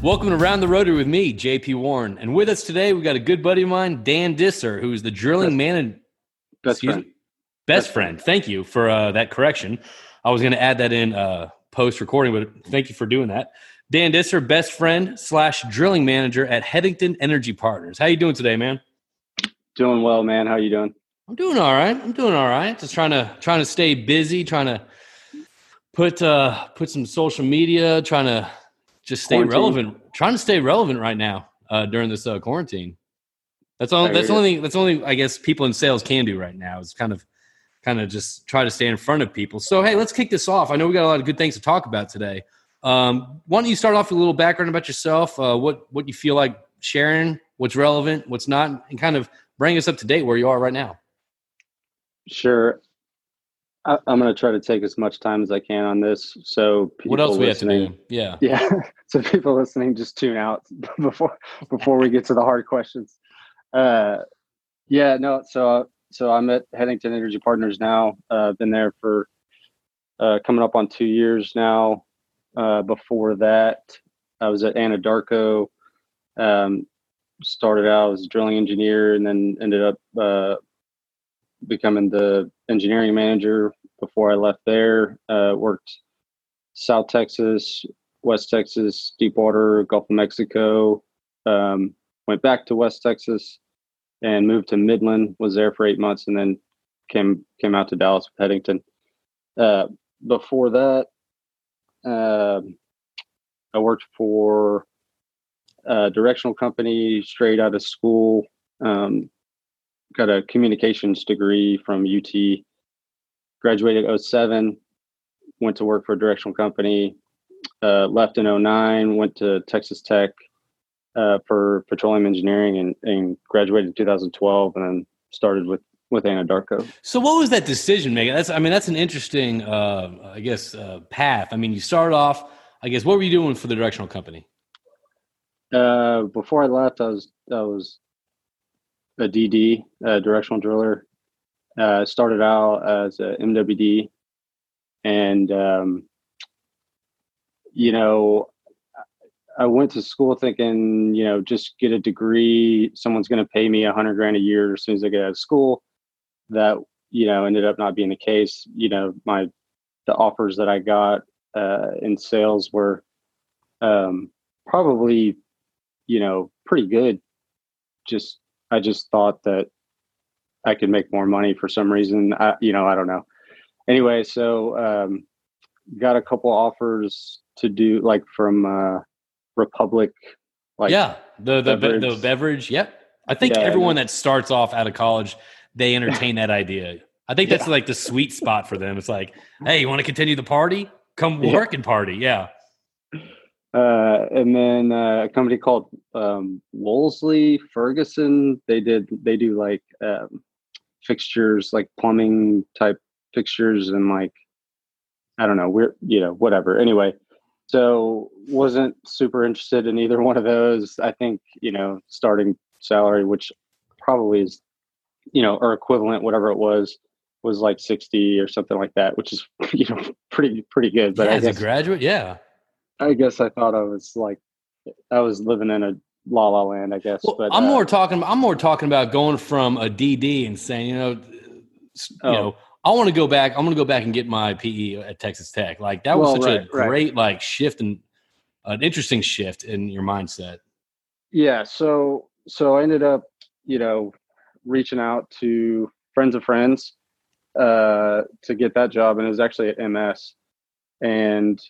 Welcome to Round the Rotary with me, JP Warren. And with us today, we got a good buddy of mine, Dan Disser, who is the drilling man and Best friend. best, best friend. Thank you for uh, that correction. I was going to add that in uh, post recording, but thank you for doing that. Dan Disser, best friend slash drilling manager at Headington Energy Partners. How you doing today, man? Doing well, man. How you doing? I'm doing all right. I'm doing all right. Just trying to trying to stay busy, trying to put uh put some social media, trying to just stay Quarantine. relevant, trying to stay relevant right now uh during this uh quarantine. That's all that's only that's only I guess people in sales can do right now is kind of kind of just try to stay in front of people. So hey, let's kick this off. I know we got a lot of good things to talk about today. Um why don't you start off with a little background about yourself, uh what what you feel like sharing, what's relevant, what's not, and kind of bring us up to date where you are right now. Sure. I, I'm going to try to take as much time as I can on this. So people What else we have to listening, do? Yeah. Yeah. so people listening, just tune out before before we get to the hard questions. Uh, yeah. No. So so I'm at Headington Energy Partners now. Uh, been there for uh, coming up on two years now. Uh, before that, I was at Anadarko. Um, started out as a drilling engineer and then ended up uh, becoming the engineering manager before I left there. Uh, worked South Texas, West Texas, Deepwater, Gulf of Mexico. Um, went back to West Texas and moved to Midland. Was there for eight months and then came came out to Dallas with Headington. Uh, before that, um I worked for a directional company straight out of school. Um, got a communications degree from UT. Graduated 07, went to work for a directional company. Uh, left in 09, went to Texas Tech uh, for petroleum engineering and, and graduated in 2012 and then started with, with Anadarko. So what was that decision making? That's I mean that's an interesting uh I guess uh path. I mean you started off I guess what were you doing for the directional company? Uh, before I left, I was I was a DD, a directional driller. Uh, started out as a MWD, and um, you know, I went to school thinking, you know, just get a degree. Someone's going to pay me a hundred grand a year as soon as I get out of school. That you know ended up not being the case. You know, my the offers that I got uh, in sales were um, probably you know, pretty good. Just I just thought that I could make more money for some reason. I, you know, I don't know. Anyway, so um, got a couple offers to do like from uh, Republic. Like yeah, the the beverage. the beverage. Yep. I think Yeah, everyone that starts off out of college, they entertain that idea. I think that's Yeah. like the sweet spot for them. It's like, hey, you want to continue the party? Come Yeah. work and party. Yeah. Uh, and then uh, a company called um, Wolseley Ferguson. They did they do like um, fixtures, like plumbing type fixtures, and like I don't know, we're you know whatever. Anyway, so wasn't super interested in either one of those. I think you know starting salary, which probably is you know or equivalent, whatever it was, was like sixty or something like that, which is you know pretty pretty good. But yeah, as guess a graduate, yeah. I guess I thought I was like I was living in a la la land, I guess. Well, but I'm uh, more talking. I'm more talking about going from a DD and saying, you know, s- you Oh. know, I want to go back. I'm going to go back and get my PE at Texas Tech. Like that was Well, such right, a right. great like shift and an interesting shift in your mindset. yeah. So so I ended up, you know, reaching out to friends of friends uh, to get that job, and it was actually at MS, and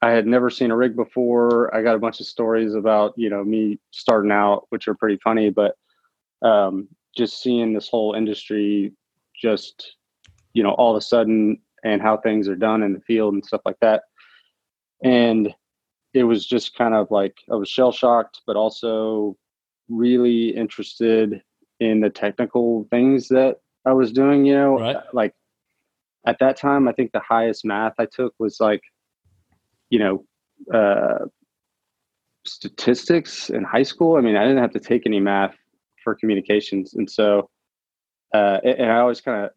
I had never seen a rig before. I got a bunch of stories about you know me starting out, which are pretty funny, but um, just seeing this whole industry just you know all of a sudden and how things are done in the field and stuff like that and it was just kind of like i was shell shocked but also really interested in the technical things that i was doing you know Right. like at that time i think the highest math i took was like you know uh statistics in high school i mean i didn't have to take any math for communications and so uh and i always kind of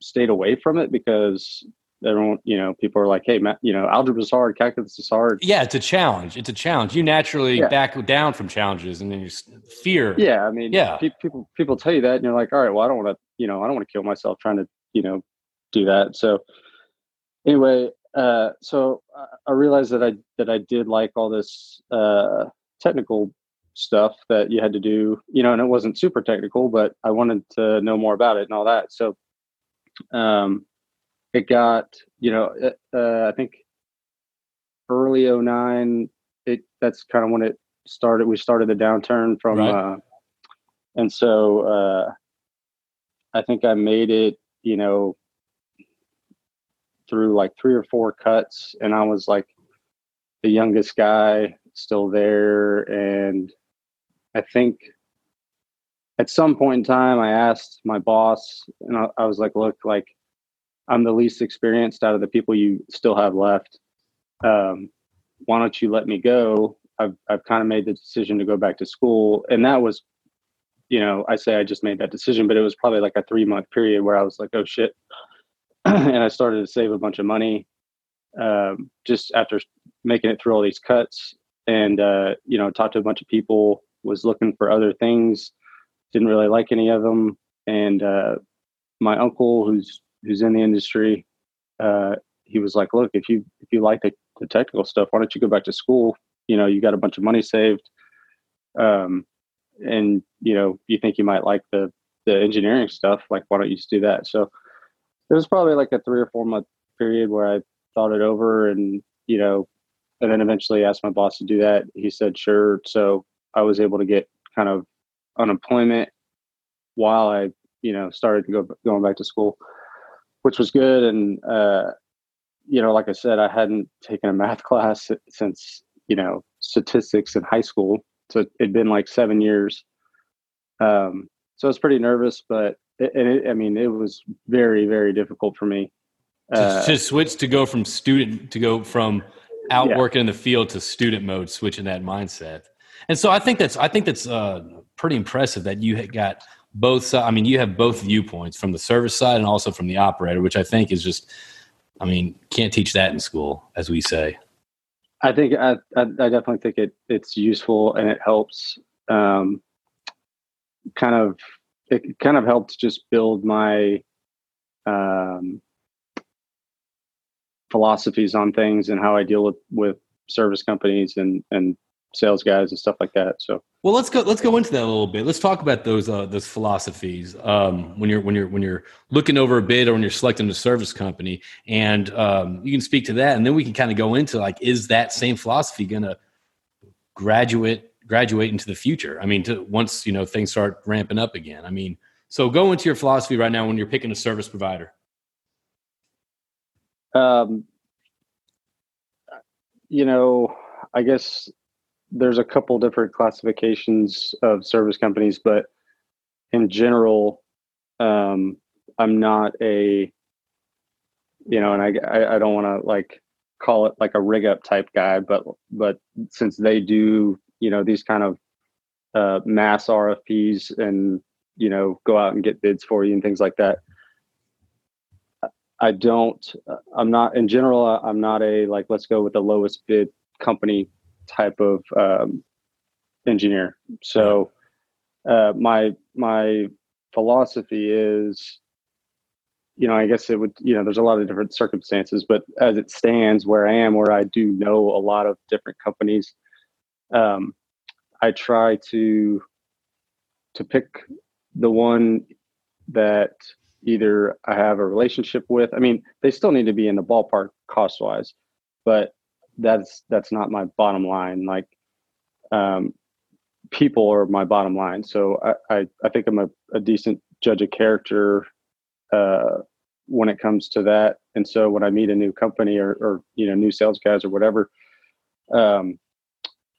stayed away from it because everyone, you know, people are like, "Hey, Matt, you know, algebra is hard, calculus is hard." Yeah, it's a challenge. It's a challenge. You naturally Yeah. back down from challenges, and then you fear. Yeah, I mean, Yeah. pe- people people tell you that, and you're like, "All right, well, I don't want to, you know, I don't want to kill myself trying to, you know, do that." So, anyway, uh, so I, realized that I that I did like all this uh, technical stuff that you had to do, you know, and it wasn't super technical, but I wanted to know more about it and all that. So, um, it got, you know, uh, uh, I think early 09, it that's kind of when it started. We started the downturn from, Right. uh, and so uh, I think I made it, you know, through like three or four cuts, and I was like the youngest guy still there, and I think at some point in time, I asked my boss, and I, I was like, "Look, like I'm the least experienced out of the people you still have left. Um, why don't you let me go? I've I've kind of made the decision to go back to school, and that was, you know, I say I just made that decision, but it was probably like a three month period where I was like, oh shit, and I started to save a bunch of money, um, just after making it through all these cuts, and uh, you know, talked to a bunch of people, was looking for other things, didn't really like any of them, and uh, my uncle who's who's in the industry, uh, he was like, "Look, if you if you like the, the technical stuff, why don't you go back to school? You know, you got a bunch of money saved, um, and you know, you think you might like the the engineering stuff. Like, why don't you just do that?" So it was probably like a three or four month period where I thought it over, and you know, and then eventually asked my boss to do that. He said, "Sure." So I was able to get kind of unemployment while I, you know, started to go going back to school which was good. And uh, you know, like I said, I hadn't taken a math class since you know statistics in high school, so it'd been like seven years. Um, so I was pretty nervous, but it, and it, I mean, it was very, very difficult for me. To, Uh, to switch to go from student to go from out Yeah. working in the field to student mode, switching that mindset. And so I think that's I think that's uh, pretty impressive that you had got both. I mean, you have both viewpoints from the service side and also from the operator, which I think is just. I mean, can't teach that in school, as we say. I think I, I, I definitely think it it's useful and it helps. Um, kind of, it kind of helped just build my um, philosophies on things and how I deal with with service companies and and sales guys and stuff like that. So Well, let's go. Let's go into that a little bit. Let's talk about those uh, those philosophies um, when you're when you're when you're looking over a bid or when you're selecting a service company, and um, you can speak to that, and then we can kind of go into like, is that same philosophy going to graduate graduate into the future? I mean, to, once you know things start ramping up again. I mean, so go into your philosophy right now when you're picking a service provider. um, you know, I guess there's a couple different classifications of service companies, but in general, um, I'm not a, you know, and I I, don't want to like call it like a rig up type guy, but but since they do, you know, these kind of uh, mass RFPs and you know go out and get bids for you and things like that. I don't. I'm not in general. I'm not a like let's go with the lowest bid company type of um, engineer. So uh, my my philosophy is, you know, I guess it would. You know, there's a lot of different circumstances, but as it stands, where I am, where I do know a lot of different companies, um, I try to to pick the one that either I have a relationship with. I mean, they still need to be in the ballpark cost wise, but that's that's not my bottom line. Like, um, people are my bottom line. So I I, I think I'm a, a decent judge of character uh, when it comes to that. And so when I meet a new company or or you know new sales guys or whatever, um,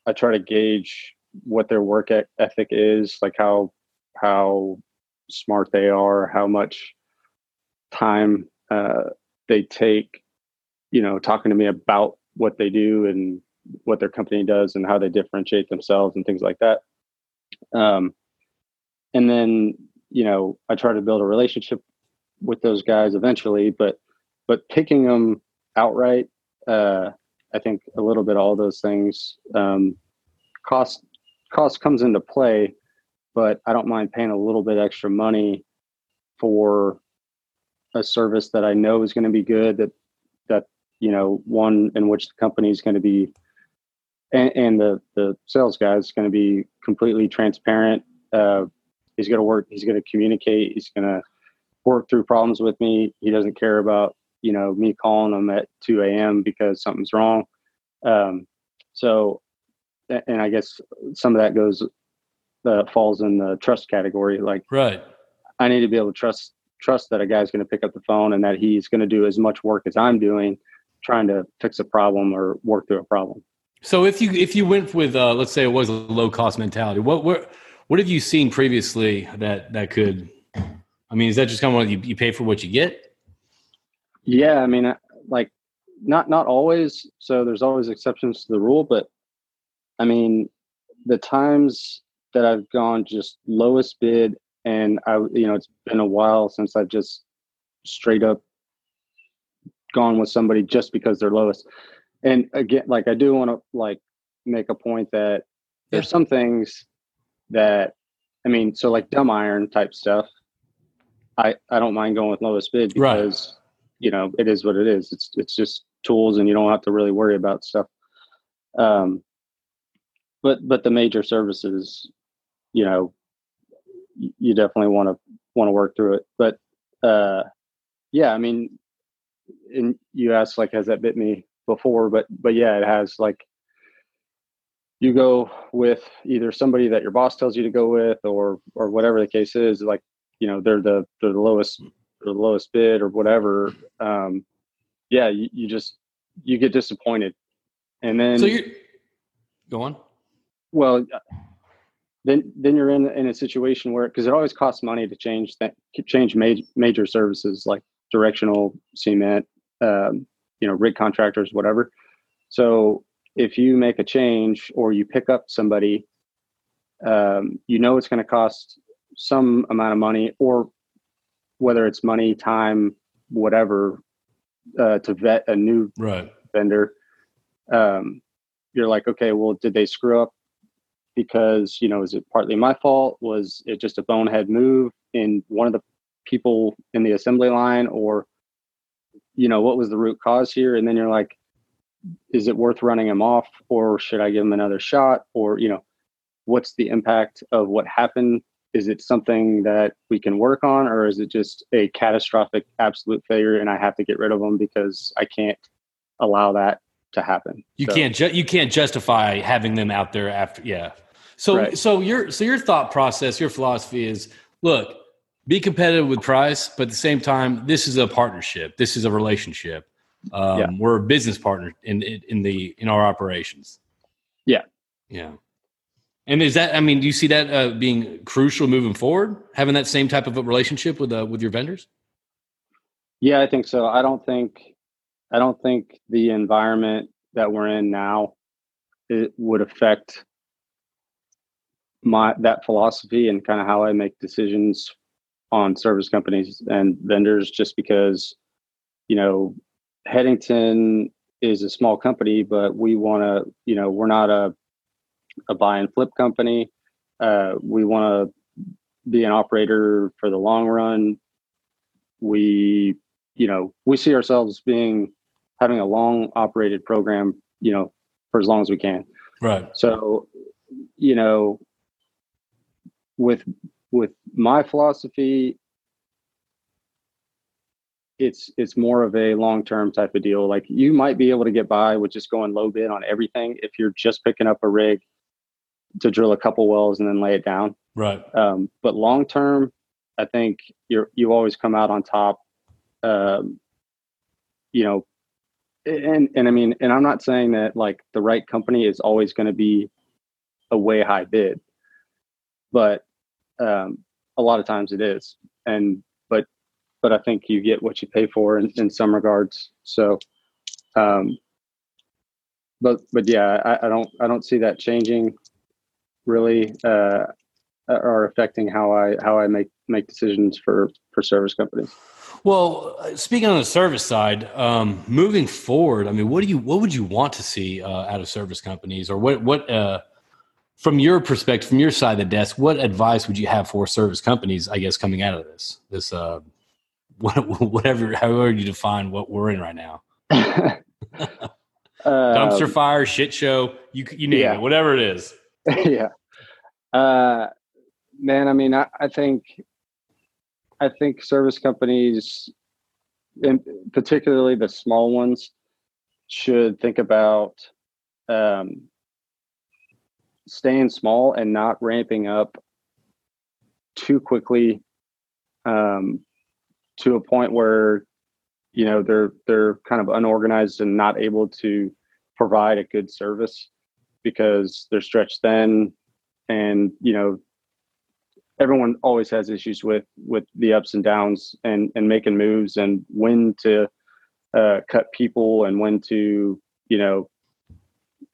I try to gauge what their work ethic is, like how how smart they are, how much time uh, they take, you know, talking to me about what they do and what their company does and how they differentiate themselves and things like that. Um, and then, you know, I try to build a relationship with those guys eventually, but but picking them outright, uh, I think a little bit all those things um, cost cost comes into play, but I don't mind paying a little bit extra money for a service that I know is going to be good that that you know one in which the company is going to be and, and, the the sales guy is going to be completely transparent. Uh, he's going to work. He's going to communicate. He's going to work through problems with me. He doesn't care about you know me calling them at 2 a.m. because something's wrong. Um, so, and I guess some of that goes uh, falls in the trust category. Like, right, I need to be able to trust trust that a guy's going to pick up the phone and that he's going to do as much work as I'm doing, trying to fix a problem or work through a problem. So if you if you went with uh, let's say it was a low cost mentality, what what what have you seen previously that that could? I mean, is that just kind of you, you pay for what you get? Yeah, I mean, uh, like not not always. So there's always exceptions to the rule, but I mean, the times that I've gone just lowest bid, and I you know it's been a while since I've just straight up gone with somebody just because they're lowest and again like i do want to like make a point that there's yeah. some things that i mean so like dumb iron type stuff i i don't mind going with lowest bid because. You know it is what it is. It's it's just tools and you don't have to really worry about stuff. Um but but the major services you know you definitely want to want to work through it. But uh yeah i mean and you asked like has that bit me before, but but yeah, it has like you go with either somebody that your boss tells you to go with or or whatever the case is like you know they're the they're the lowest the lowest bid or whatever um yeah you, you just you get disappointed. And then so you go on. Well then then you're in in a situation where because it always costs money to change that change major major services like directional cement um, you know rig contractors whatever. So if you make a change or you pick up somebody um, you know it's going to cost some amount of money or whether it's money time whatever uh, to vet a new right. vendor um, you're like okay well did they screw up because you know is it partly my fault was it just a bonehead move in one of the people in the assembly line or you know, what was the root cause here? And then you're like, is it worth running him off or should I give him another shot? Or, you know, what's the impact of what happened? Is it something that we can work on or is it just a catastrophic absolute failure and I have to get rid of them because I can't allow that to happen? You so, can't ju- you can't justify having them out there after yeah. So right. so your so your thought process, your philosophy is look, be competitive with price, but at the same time, this is a partnership. This is a relationship. Um, yeah. We're a business partner in in the in our operations. Yeah, yeah. And is that? I mean, do you see that uh, being crucial moving forward? Having that same type of a relationship with uh, with your vendors? Yeah, I think so. I don't think I don't think the environment that we're in now it would affect my that philosophy and kind of how I make decisions on service companies and vendors just because you know Headington is a small company, but we want to, you know, we're not a a buy and flip company. Uh, we want to be an operator for the long run. We, you know, we see ourselves being having a long operated program, you know, for as long as we can. Right. So, you know, with with my philosophy it's it's more of a long term type of deal like you might be able to get by with just going low bid on everything if you're just picking up a rig to drill a couple wells and then lay it down. Right. Um, but long term i think you're you always come out on top um, you know and and i mean and i'm not saying that like the right company is always going to be a way high bid but um, a lot of times it is, and but but I think you get what you pay for in, in some regards. So, um, but but yeah, I, I don't I don't see that changing really uh, or affecting how I how I make make decisions for for service companies. Well, speaking on the service side, um, moving forward, I mean, what do you what would you want to see uh, out of service companies, or what what uh, from your perspective, from your side of the desk, what advice would you have for service companies? I guess coming out of this, this uh, whatever, however you define what we're in right now. Dumpster um, fire, shit show, you you name yeah. it, whatever it is. yeah, uh, man. I mean, I, I think I think service companies, and particularly the small ones, should think about um, staying small and not ramping up too quickly um, to a point where you know they're they're kind of unorganized and not able to provide a good service because they're stretched thin and you know everyone always has issues with with the ups and downs and and making moves and when to uh, cut people and when to you know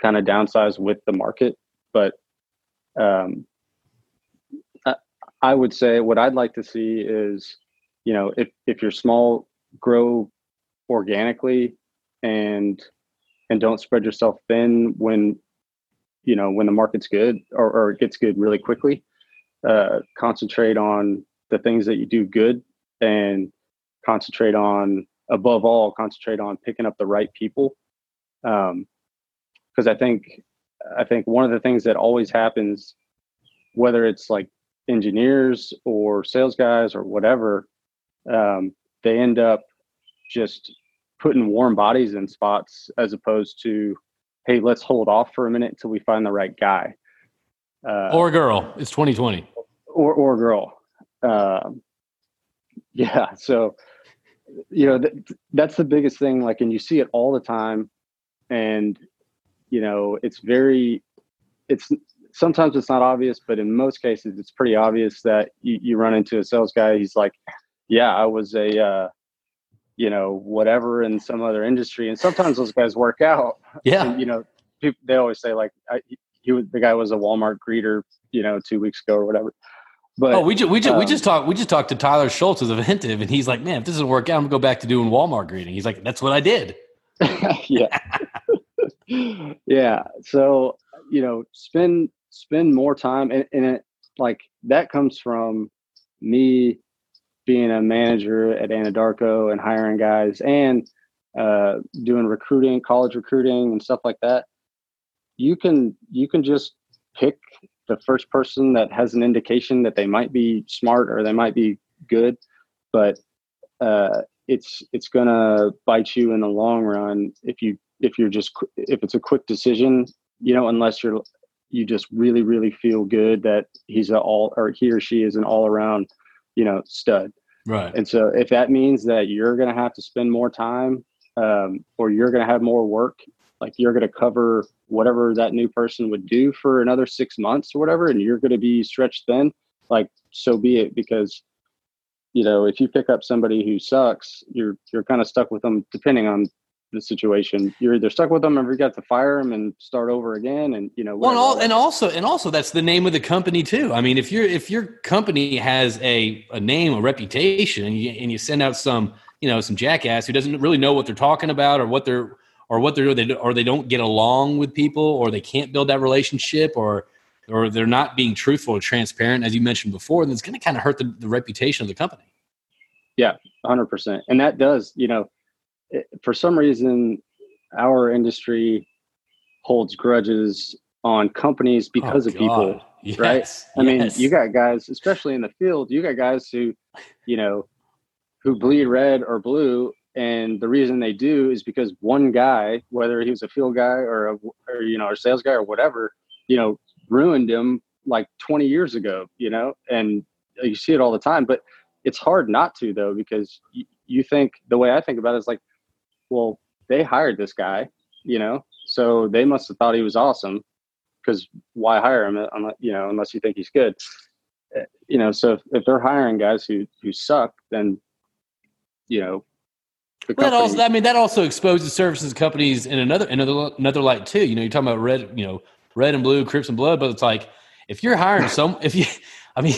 kind of downsize with the market. But um, I, I would say what i'd like to see is you know if if you're small grow organically and and don't spread yourself thin when you know when the market's good or, or it gets good really quickly uh, concentrate on the things that you do good and concentrate on above all concentrate on picking up the right people. Because um, i think i think one of the things that always happens whether it's like engineers or sales guys or whatever um, they end up just putting warm bodies in spots as opposed to hey let's hold off for a minute until we find the right guy uh, or girl it's 2020 or or girl. Um, yeah, so you know th- that's the biggest thing. Like, and you see it all the time, and you know it's very, it's sometimes it's not obvious, but in most cases it's pretty obvious that you, you run into a sales guy. He's like, yeah, I was a. Uh, you know, whatever in some other industry, and sometimes those guys work out. Yeah, and, you know, people, they always say like, I, he was the guy was a Walmart greeter, you know, two weeks ago or whatever. But oh, we just we just um, we just talked we just talked to Tyler Schultz of Inventive, and he's like, man, if this doesn't work out, I'm gonna go back to doing Walmart greeting. He's like, that's what I did. yeah, yeah. So you know, spend spend more time, and, and it like that comes from me being a manager at Anadarko and hiring guys and uh, doing recruiting, college recruiting, and stuff like that. You can you can just pick the first person that has an indication that they might be smart or they might be good, but uh, it's it's gonna bite you in the long run if you if you're just if it's a quick decision, you know, unless you're you just really really feel good that he's a all or he or she is an all around, you know, stud. Right. And so if that means that you're gonna have to spend more time um, or you're gonna have more work like you're going to cover whatever that new person would do for another six months or whatever and you're going to be stretched thin like so be it because you know if you pick up somebody who sucks you're you're kind of stuck with them depending on the situation. You're either stuck with them or you got to fire them and start over again and you know well, and, all, and also and also that's the name of the company too. I mean if you're if your company has a a name a reputation and you, and you send out some you know some jackass who doesn't really know what they're talking about or what they're or what they're doing, or they don't get along with people, or they can't build that relationship, or or they're not being truthful or transparent, as you mentioned before, then it's going to kind of hurt the, the reputation of the company. Yeah, hundred percent, and that does, you know, it, for some reason, our industry holds grudges on companies oh, because oh, of people, yes. right? I yes. mean, you got guys, especially in the field, you got guys who, you know, who bleed red or blue and the reason they do is because one guy, whether he was a field guy or a or, you know a sales guy or whatever, you know, ruined him like 20 years ago. You know, and you see it all the time. But it's hard not to though because you, you think the way I think about it is like, well, they hired this guy, you know, so they must have thought he was awesome because why hire him? You know, unless you think he's good. Eh, you know, so if, if they're hiring guys who who suck, then you know well, that also, I mean, that also exposes services companies in another another another light too. You know, you're talking about red, you know, red and blue, Crips and blood, but it's like if you're hiring some, if you, I mean,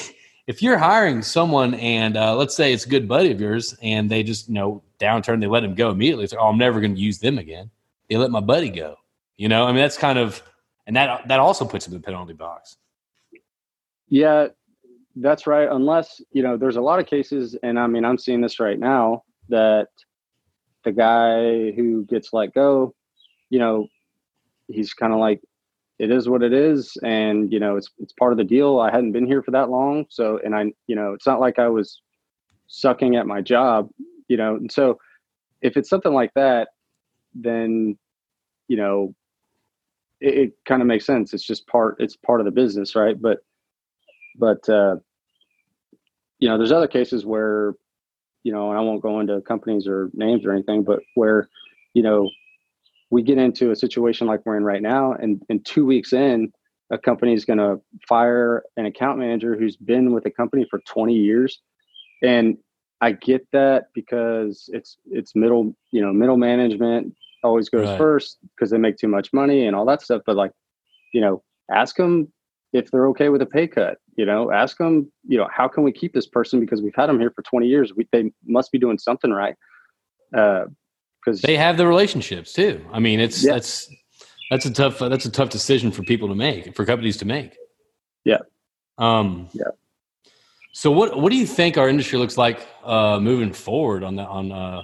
if you're hiring someone and uh, let's say it's a good buddy of yours and they just you know downturn they let him go immediately. It's like oh i'm never going to use them again. They let my buddy go. You know i mean that's kind of and that that also puts him in the penalty box. Yeah that's right. Unless you know there's a lot of cases and i mean i'm seeing this right now that the guy who gets let go you know he's kind of like it is what it is and you know it's it's part of the deal. I hadn't been here for that long so and i you know it's not like i was sucking at my job you know and so if it's something like that then you know it, it kind of makes sense. It's just part it's part of the business right? But but uh you know there's other cases where you know and i won't go into companies or names or anything but where you know we get into a situation like we're in right now, and in two weeks in, a company is going to fire an account manager who's been with the company for 20 years, and I get that because it's it's middle you know middle management always goes right. first because they make too much money and all that stuff. But like, you know, ask them if they're okay with a pay cut. You know, ask them, you know, how can we keep this person because we've had them here for 20 years. We, they must be doing something right. Uh, because they have the relationships too. I mean, it's yeah. that's that's a tough that's a tough decision for people to make for companies to make. Yeah. Um, yeah. So what what do you think our industry looks like uh, moving forward on the on uh,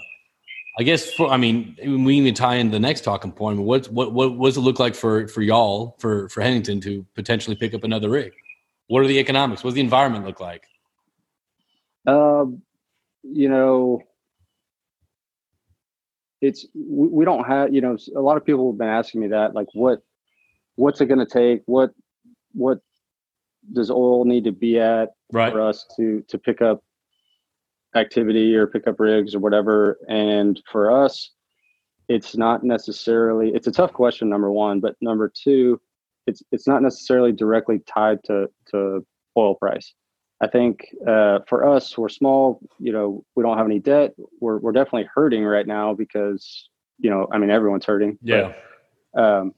I guess for I mean we even tie in the next talking point. What what what does it look like for for y'all for for Headington to potentially pick up another rig? What are the economics? What does the environment look like? Um, you know, it's we don't have you know a lot of people have been asking me that like what what's it going to take? What what does oil need to be at right. for us to to pick up activity or pick up rigs or whatever? And for us it's not necessarily it's a tough question number one but number two it's it's not necessarily directly tied to to oil price I think uh, for us, we're small. You know, we don't have any debt. We're we're definitely hurting right now because you know, I mean, everyone's hurting. Yeah. But, um,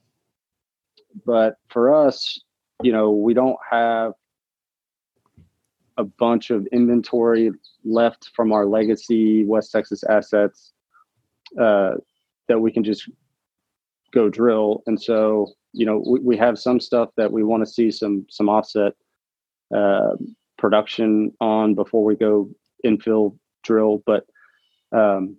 but for us, you know, we don't have a bunch of inventory left from our legacy West Texas assets uh, that we can just go drill. And so, you know, we, we have some stuff that we want to see some some offset. Uh, production on before we go infill drill. But um,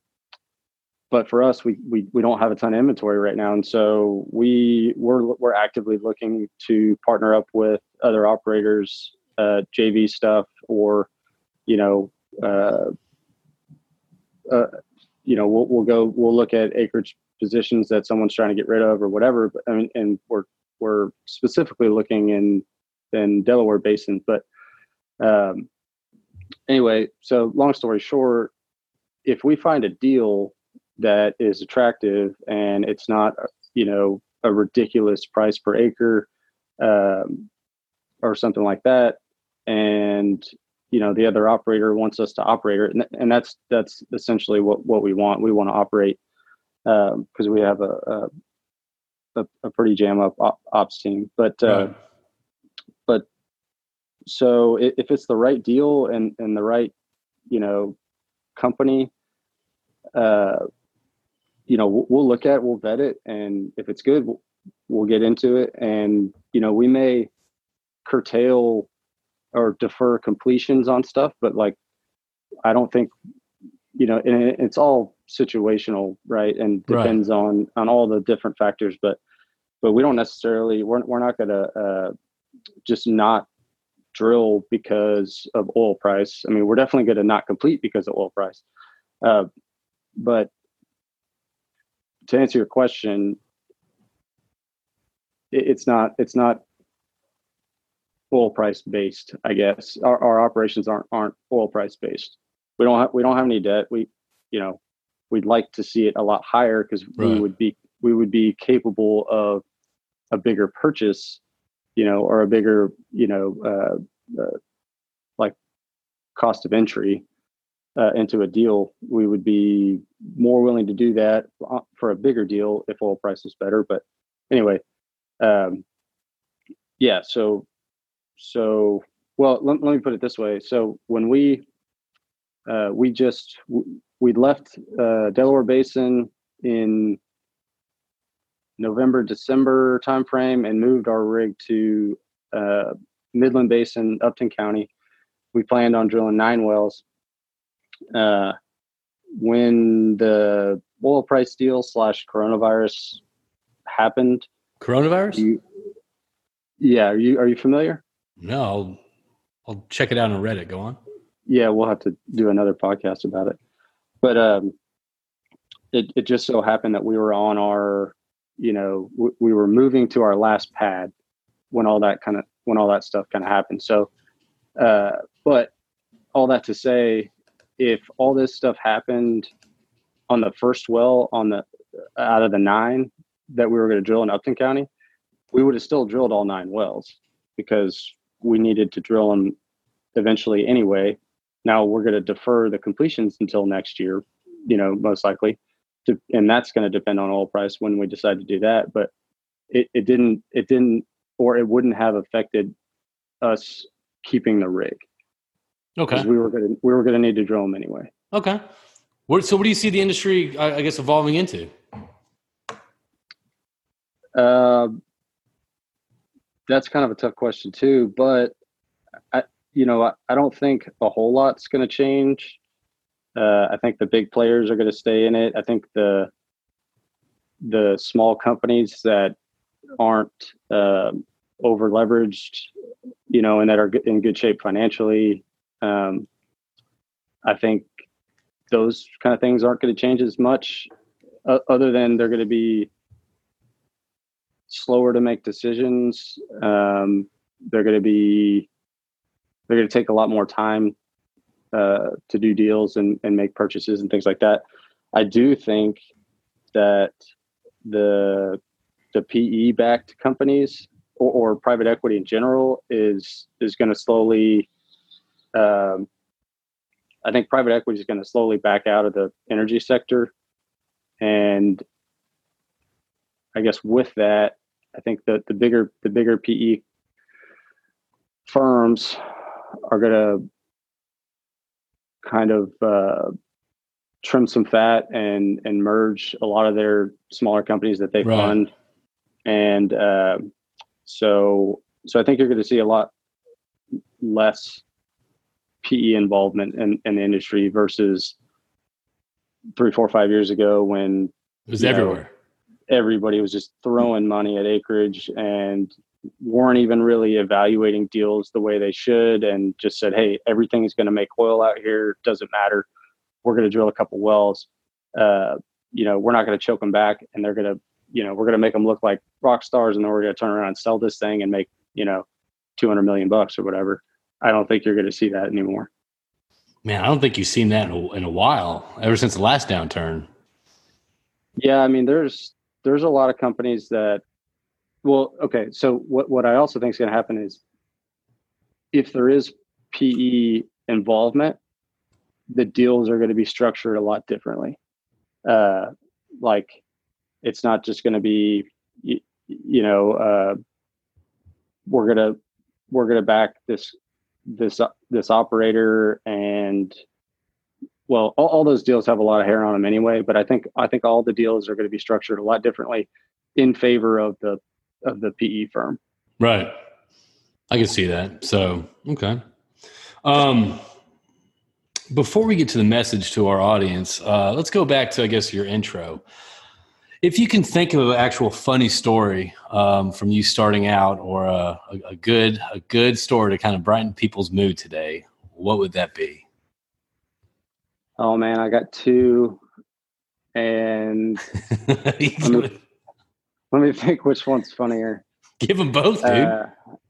but for us, we, we we don't have a ton of inventory right now, and so we we're we're actively looking to partner up with other operators, uh, JV stuff, or you know. Uh, uh, you know, we'll, we'll go, we'll look at acreage positions that someone's trying to get rid of or whatever. But I mean, and we're, we're specifically looking in, in Delaware basin, but um, anyway, so long story short, if we find a deal that is attractive and it's not, you know, a ridiculous price per acre um, or something like that, and you know the other operator wants us to operate it, and, and that's that's essentially what what we want. We want to operate because um, we have a, a, a pretty jam up ops team, but. Uh, right so if it's the right deal and and the right you know company uh you know we'll look at we'll vet it and if it's good we'll, we'll get into it and you know we may curtail or defer completions on stuff but like i don't think you know and it's all situational right and depends right. on on all the different factors but but we don't necessarily we're, we're not going to uh just not drill because of oil price. I mean, we're definitely going to not complete because of oil price. Uh, but to answer your question, it, it's not it's not oil price based. I guess our, our operations aren't aren't oil price based. We don't have we don't have any debt. We you know we'd like to see it a lot higher because right. we would be we would be capable of a bigger purchase you know, or a bigger, you know, uh, uh, like cost of entry uh, into a deal, we would be more willing to do that uh, for a bigger deal if oil price is better. But anyway, um, yeah. So, so well, let, let me put it this way. So when we uh, we just we left uh, Delaware Basin in November December timeframe and moved our rig to uh, Midland Basin, Upton County. We planned on drilling nine wells. Uh, when the oil price deal slash coronavirus happened, coronavirus. You, yeah, are you are you familiar? No, I'll, I'll check it out on Reddit. Go on. Yeah, we'll have to do another podcast about it. But um, it it just so happened that we were on our, you know, we were moving to our last pad when all that kind of when all that stuff kind of happened. So, uh, but all that to say, if all this stuff happened on the first well on the out of the nine that we were going to drill in Upton County, we would have still drilled all nine wells because we needed to drill them eventually anyway. Now we're going to defer the completions until next year, you know, most likely, to, and that's going to depend on oil price when we decide to do that. But it, it didn't, it didn't, or it wouldn't have affected us keeping the rig. Okay. We were going to, we were going to need to drill them anyway. Okay. What, so what do you see the industry, I, I guess, evolving into? Uh, that's kind of a tough question too, but I, you know, I, I don't think a whole lot's going to change. Uh, I think the big players are going to stay in it. I think the the small companies that aren't uh, over leveraged, you know, and that are in good shape financially, um, I think those kind of things aren't going to change as much, uh, other than they're going to be slower to make decisions. Um, they're going to be they're going to take a lot more time uh, to do deals and, and make purchases and things like that. I do think that the the PE backed companies or, or, private equity in general is is going to slowly. Um, I think private equity is going to slowly back out of the energy sector, and I guess with that, I think that the bigger the bigger PE firms are going to kind of uh, trim some fat and and merge a lot of their smaller companies that they right. fund, and uh, so so I think you're going to see a lot less PE involvement in, in the industry versus three, four, five years ago when it was everywhere. Know, everybody was just throwing money at acreage and weren't even really evaluating deals the way they should and just said, hey, everything is going to make oil out here. Doesn't matter. We're going to drill a couple wells. Uh, you know, we're not going to choke them back and they're going to, you know, we're going to make them look like rock stars and then we're going to turn around and sell this thing and make, you know, 200 million bucks or whatever. I don't think you're going to see that anymore. Man, I don't think you've seen that in a, in a while, ever since the last downturn. Yeah, I mean, there's there's a lot of companies that well okay so what, what i also think is going to happen is if there is pe involvement the deals are going to be structured a lot differently uh, like it's not just going to be you, you know uh, we're going to we're to back this this this operator and well, all, all, those deals have a lot of hair on them anyway. But I think I think all the deals are going to be structured a lot differently in favor of the of the PE firm. Right. I can see that. So okay. Um, before we get to the message to our audience, uh, let's go back to I guess your intro. If you can think of an actual funny story um, from you starting out, or a, a, good a good story to kind of brighten people's mood today, what would that be? Oh man, I got two, and me, let me think which one's funnier. Give them both, dude. Uh,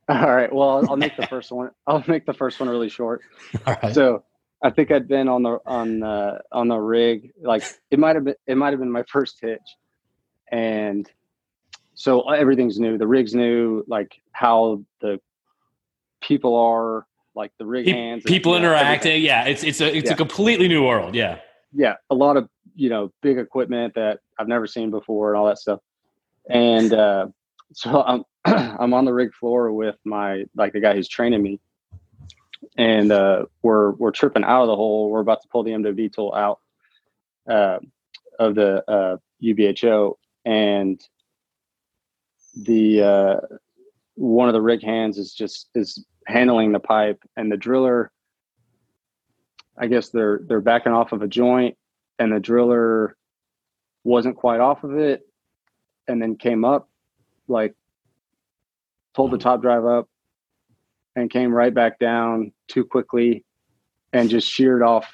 all right. Well, I'll, I'll make the first one. I'll make the first one really short. All right. So, I think I'd been on the on the on the rig. Like it might have been it might have been my first hitch, and so everything's new. The rig's new. Like how the people are like the rig hands, people and, interacting. yeah, it's it's a it's yeah. a completely new world. Yeah, yeah, a lot of you know big equipment that I've never seen before and all that stuff. And uh, so I'm I'm on the rig floor with my like the guy who's training me, and uh, we're we're tripping out of the hole. We're about to pull the MWD tool out uh, of the uh, UBHO, and the uh, one of the rig hands is just is handling the pipe, and the driller. I guess they're they're backing off of a joint, and the driller wasn't quite off of it, and then came up, like pulled the hmm. top drive up, and came right back down too quickly, and just sheared off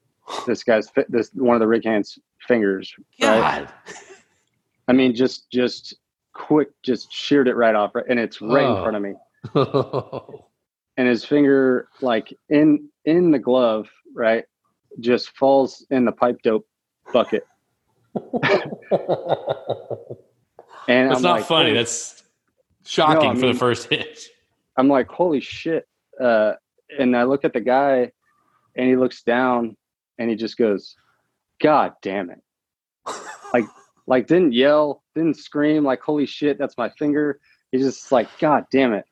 this guy's this one of the rig hands fingers. Right? I mean, just just quick, just sheared it right off, and it's right oh. in front of me. Oh. and his finger, like in in the glove, right, just falls in the pipe dope bucket. and that's I'm not like, funny. That's shocking no, I mean, for the first hit. I'm like, holy shit! Uh, and I look at the guy, and he looks down, and he just goes, "God damn it!" like, like didn't yell, didn't scream, like, "Holy shit, that's my finger." He's just like, "God damn it!"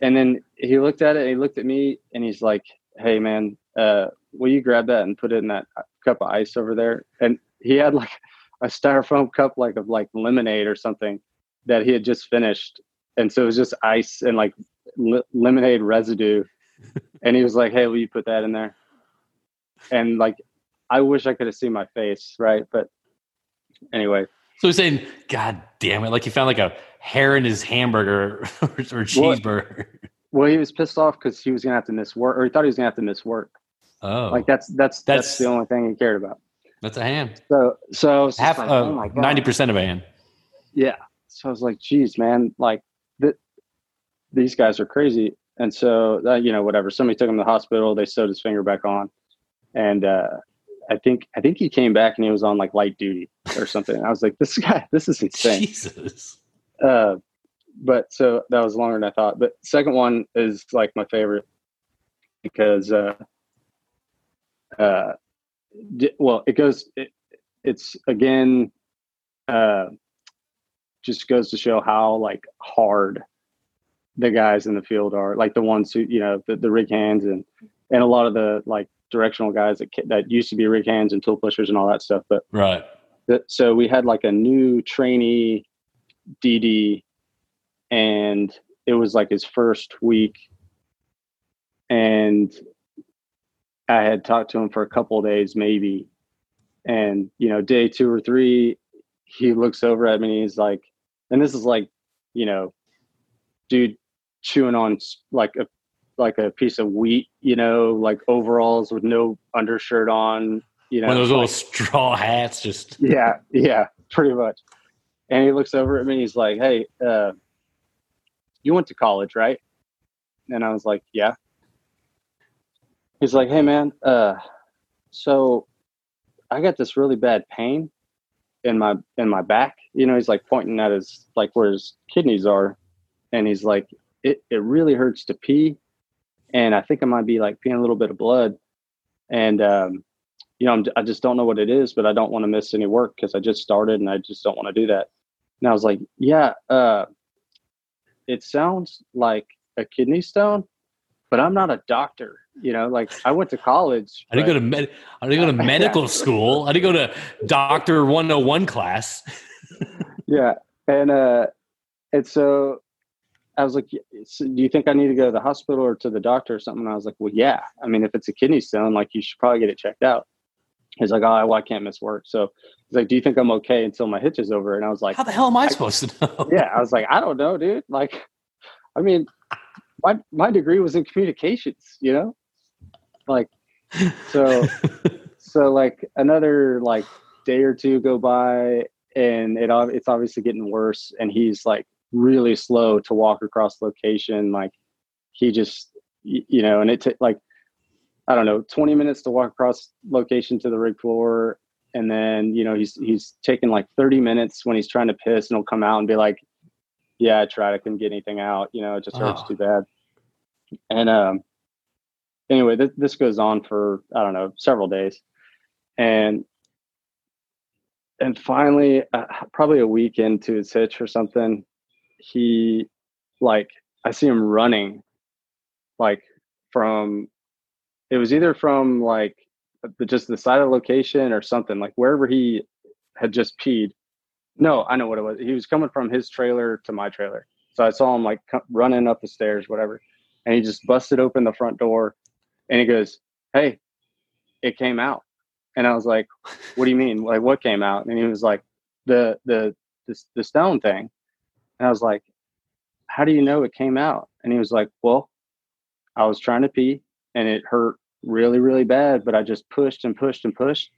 And then he looked at it, and he looked at me, and he's like, "Hey, man, uh, will you grab that and put it in that cup of ice over there?" And he had like a styrofoam cup, like of like lemonade or something that he had just finished, and so it was just ice and like li- lemonade residue. and he was like, "Hey, will you put that in there?" And like I wish I could have seen my face, right? But anyway. So he's saying, God damn it. Like he found like a hair in his hamburger or, cheeseburger. Well, well, he was pissed off because he was gonna have to miss work or he thought he was gonna have to miss work. Oh. Like that's that's that's, that's the only thing he cared about. That's a hand. So so half like, oh ninety percent of a hand. Yeah. So I was like, geez, man, like that these guys are crazy. And so uh, you know, whatever. Somebody took him to the hospital, they sewed his finger back on. And uh I think I think he came back and he was on like light duty or something. I was like, this guy, this is insane. Jesus. Uh, but so that was longer than I thought. But second one is like my favorite because uh, uh, well, it goes. It, it's again, uh, just goes to show how like hard the guys in the field are. Like the ones who you know the, the rig hands and and a lot of the like directional guys that that used to be rig hands and tool pushers and all that stuff. But right. so we had like a new trainee DD, and it was like his first week, and I had talked to him for a couple days maybe, and you know day two or three, he looks over at me and he's like, and this is like, you know, dude chewing on like a like a piece of wheat, you know, like overalls with no undershirt on, you know. One of those like, little straw hats, just yeah, yeah, pretty much. And he looks over at me. He's like, "Hey, uh, you went to college, right?" And I was like, "Yeah." He's like, "Hey, man, uh, so I got this really bad pain in my in my back. You know, he's like pointing at his like where his kidneys are, and he's like, it it really hurts to pee." and I think I might be like peeing a little bit of blood. And um, you know, I'm, i just don't know what it is, but I don't want to miss any work because I just started and I just don't want to do that. And I was like, yeah, uh, it sounds like a kidney stone, but I'm not a doctor. You know, like I went to college. I didn't go to med- I didn't go to medical school. I didn't go to doctor 101 class. yeah. And uh and so I was like, so do you think I need to go to the hospital or to the doctor or something? And I was like, well, yeah. I mean, if it's a kidney stone, like you should probably get it checked out. He's like, oh, well, I can't miss work. So he's like, do you think I'm okay until my hitch is over? And I was like, how the hell am I, I supposed to know? yeah. I was like, I don't know, dude. Like, I mean, my, my degree was in communications, you know, like, so, so like another like day or two go by and it, it's obviously getting worse. And he's like, really slow to walk across location. Like he just, you know, and it took like, I don't know, 20 minutes to walk across location to the rig floor. And then, you know, he's, he's taking like 30 minutes when he's trying to piss and he'll come out and be like, yeah, I tried. I couldn't get anything out. You know, it just hurts oh. too bad. And, um, anyway, th- this goes on for, I don't know, several days. And and finally, uh, probably a week into his hitch or something, he like I see him running like from it was either from like the, just the side of the location or something like wherever he had just peed. No, I know what it was. He was coming from his trailer to my trailer. So I saw him like running up the stairs, whatever. And he just busted open the front door and he goes, Hey, it came out. And I was like, What do you mean? Like what came out? And he was like, The the the, the stone thing. And I was like, How do you know it came out? And he was like, Well, I was trying to pee and it hurt really, really bad, but I just pushed and pushed and pushed.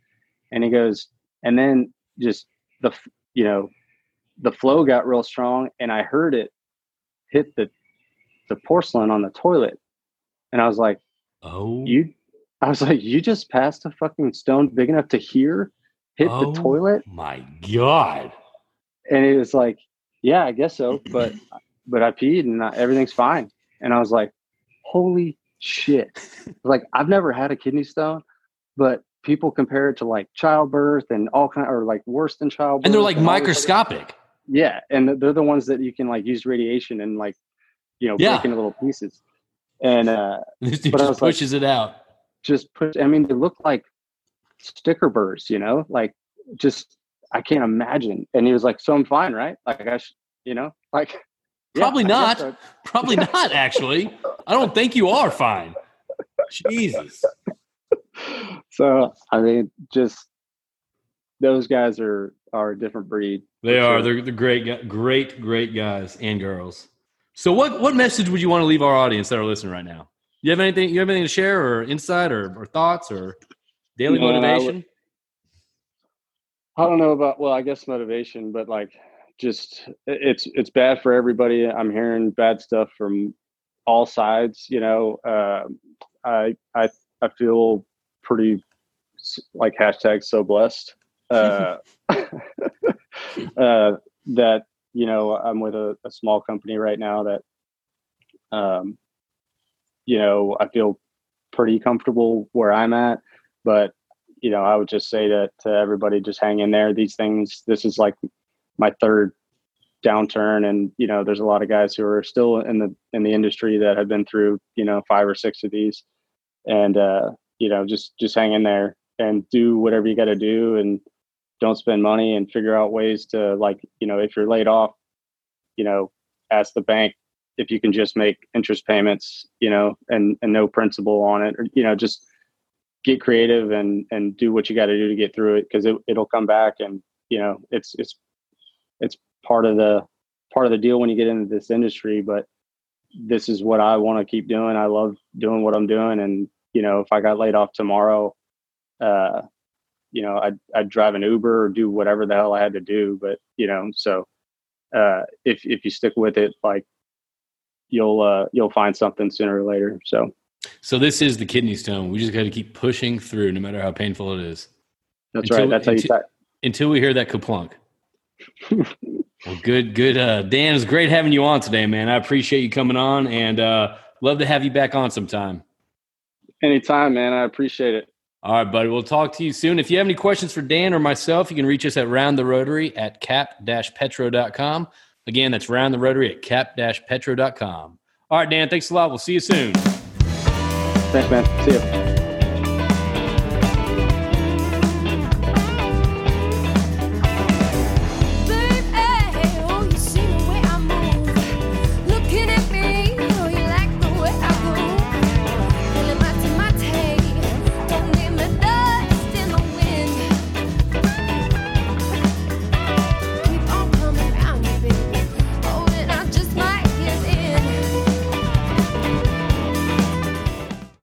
And he goes, and then just the, you know, the flow got real strong and I heard it hit the, the porcelain on the toilet. And I was like, oh, you, I was like, you just passed a fucking stone big enough to hear hit oh, the toilet. My God. And it was like, yeah, I guess so. But, but I peed and everything's fine. And I was like, holy shit. like I've never had a kidney stone, but people compare it to like childbirth and all kind of, or like worse than childbirth. And they're like and microscopic. Yeah, and they're the ones that you can like use radiation and like you know yeah. break into little pieces. And uh this dude just pushes like, it out. Just push. I mean, they look like sticker burrs. You know, like just I can't imagine. And he was like, "So I'm fine, right? Like I, sh- you know, like." Probably yeah, not. So. Probably not. Actually, I don't think you are fine. Jesus. So I mean, just those guys are are a different breed. They are. Sure. They're, they're great, great, great guys and girls. So, what what message would you want to leave our audience that are listening right now? You have anything? You have anything to share, or insight, or, or thoughts, or daily no, motivation? I, I don't know about. Well, I guess motivation, but like just it's it's bad for everybody. I'm hearing bad stuff from all sides. You know, uh, I I I feel pretty like hashtag so blessed uh, uh, that you know I'm with a, a, small company right now that um, you know I feel pretty comfortable where I'm at, but you know I would just say that to everybody, just hang in there. These things, this is like my third downturn. And you know there's a lot of guys who are still in the in the industry that have been through you know five or six of these. And uh you know just just hang in there and do whatever you got to do and don't spend money and figure out ways to like you know if you're laid off you know ask the bank if you can just make interest payments you know and and no principal on it or you know just get creative and and do what you got to do to get through it because it, it'll come back and you know it's it's it's part of the part of the deal when you get into this industry but this is what i want to keep doing. I love doing what i'm doing and you know if i got laid off tomorrow uh you know i'd, I'd drive an uber or do whatever the hell i had to do but you know so uh if if you stick with it like you'll uh you'll find something sooner or later so so this is the kidney stone we just got to keep pushing through no matter how painful it is that's until, right that's how you until, until we hear that kaplunk well, good, good. Uh, Dan, it's great having you on today, man. I appreciate you coming on and uh, love to have you back on sometime. Anytime, man. I appreciate it. All right, buddy. We'll talk to you soon. If you have any questions for Dan or myself, you can reach us at round the rotary at cap-petro.com. Again, that's round the rotary at cap-petro.com. All right, Dan, thanks a lot. We'll see you soon. Thanks, man. See you.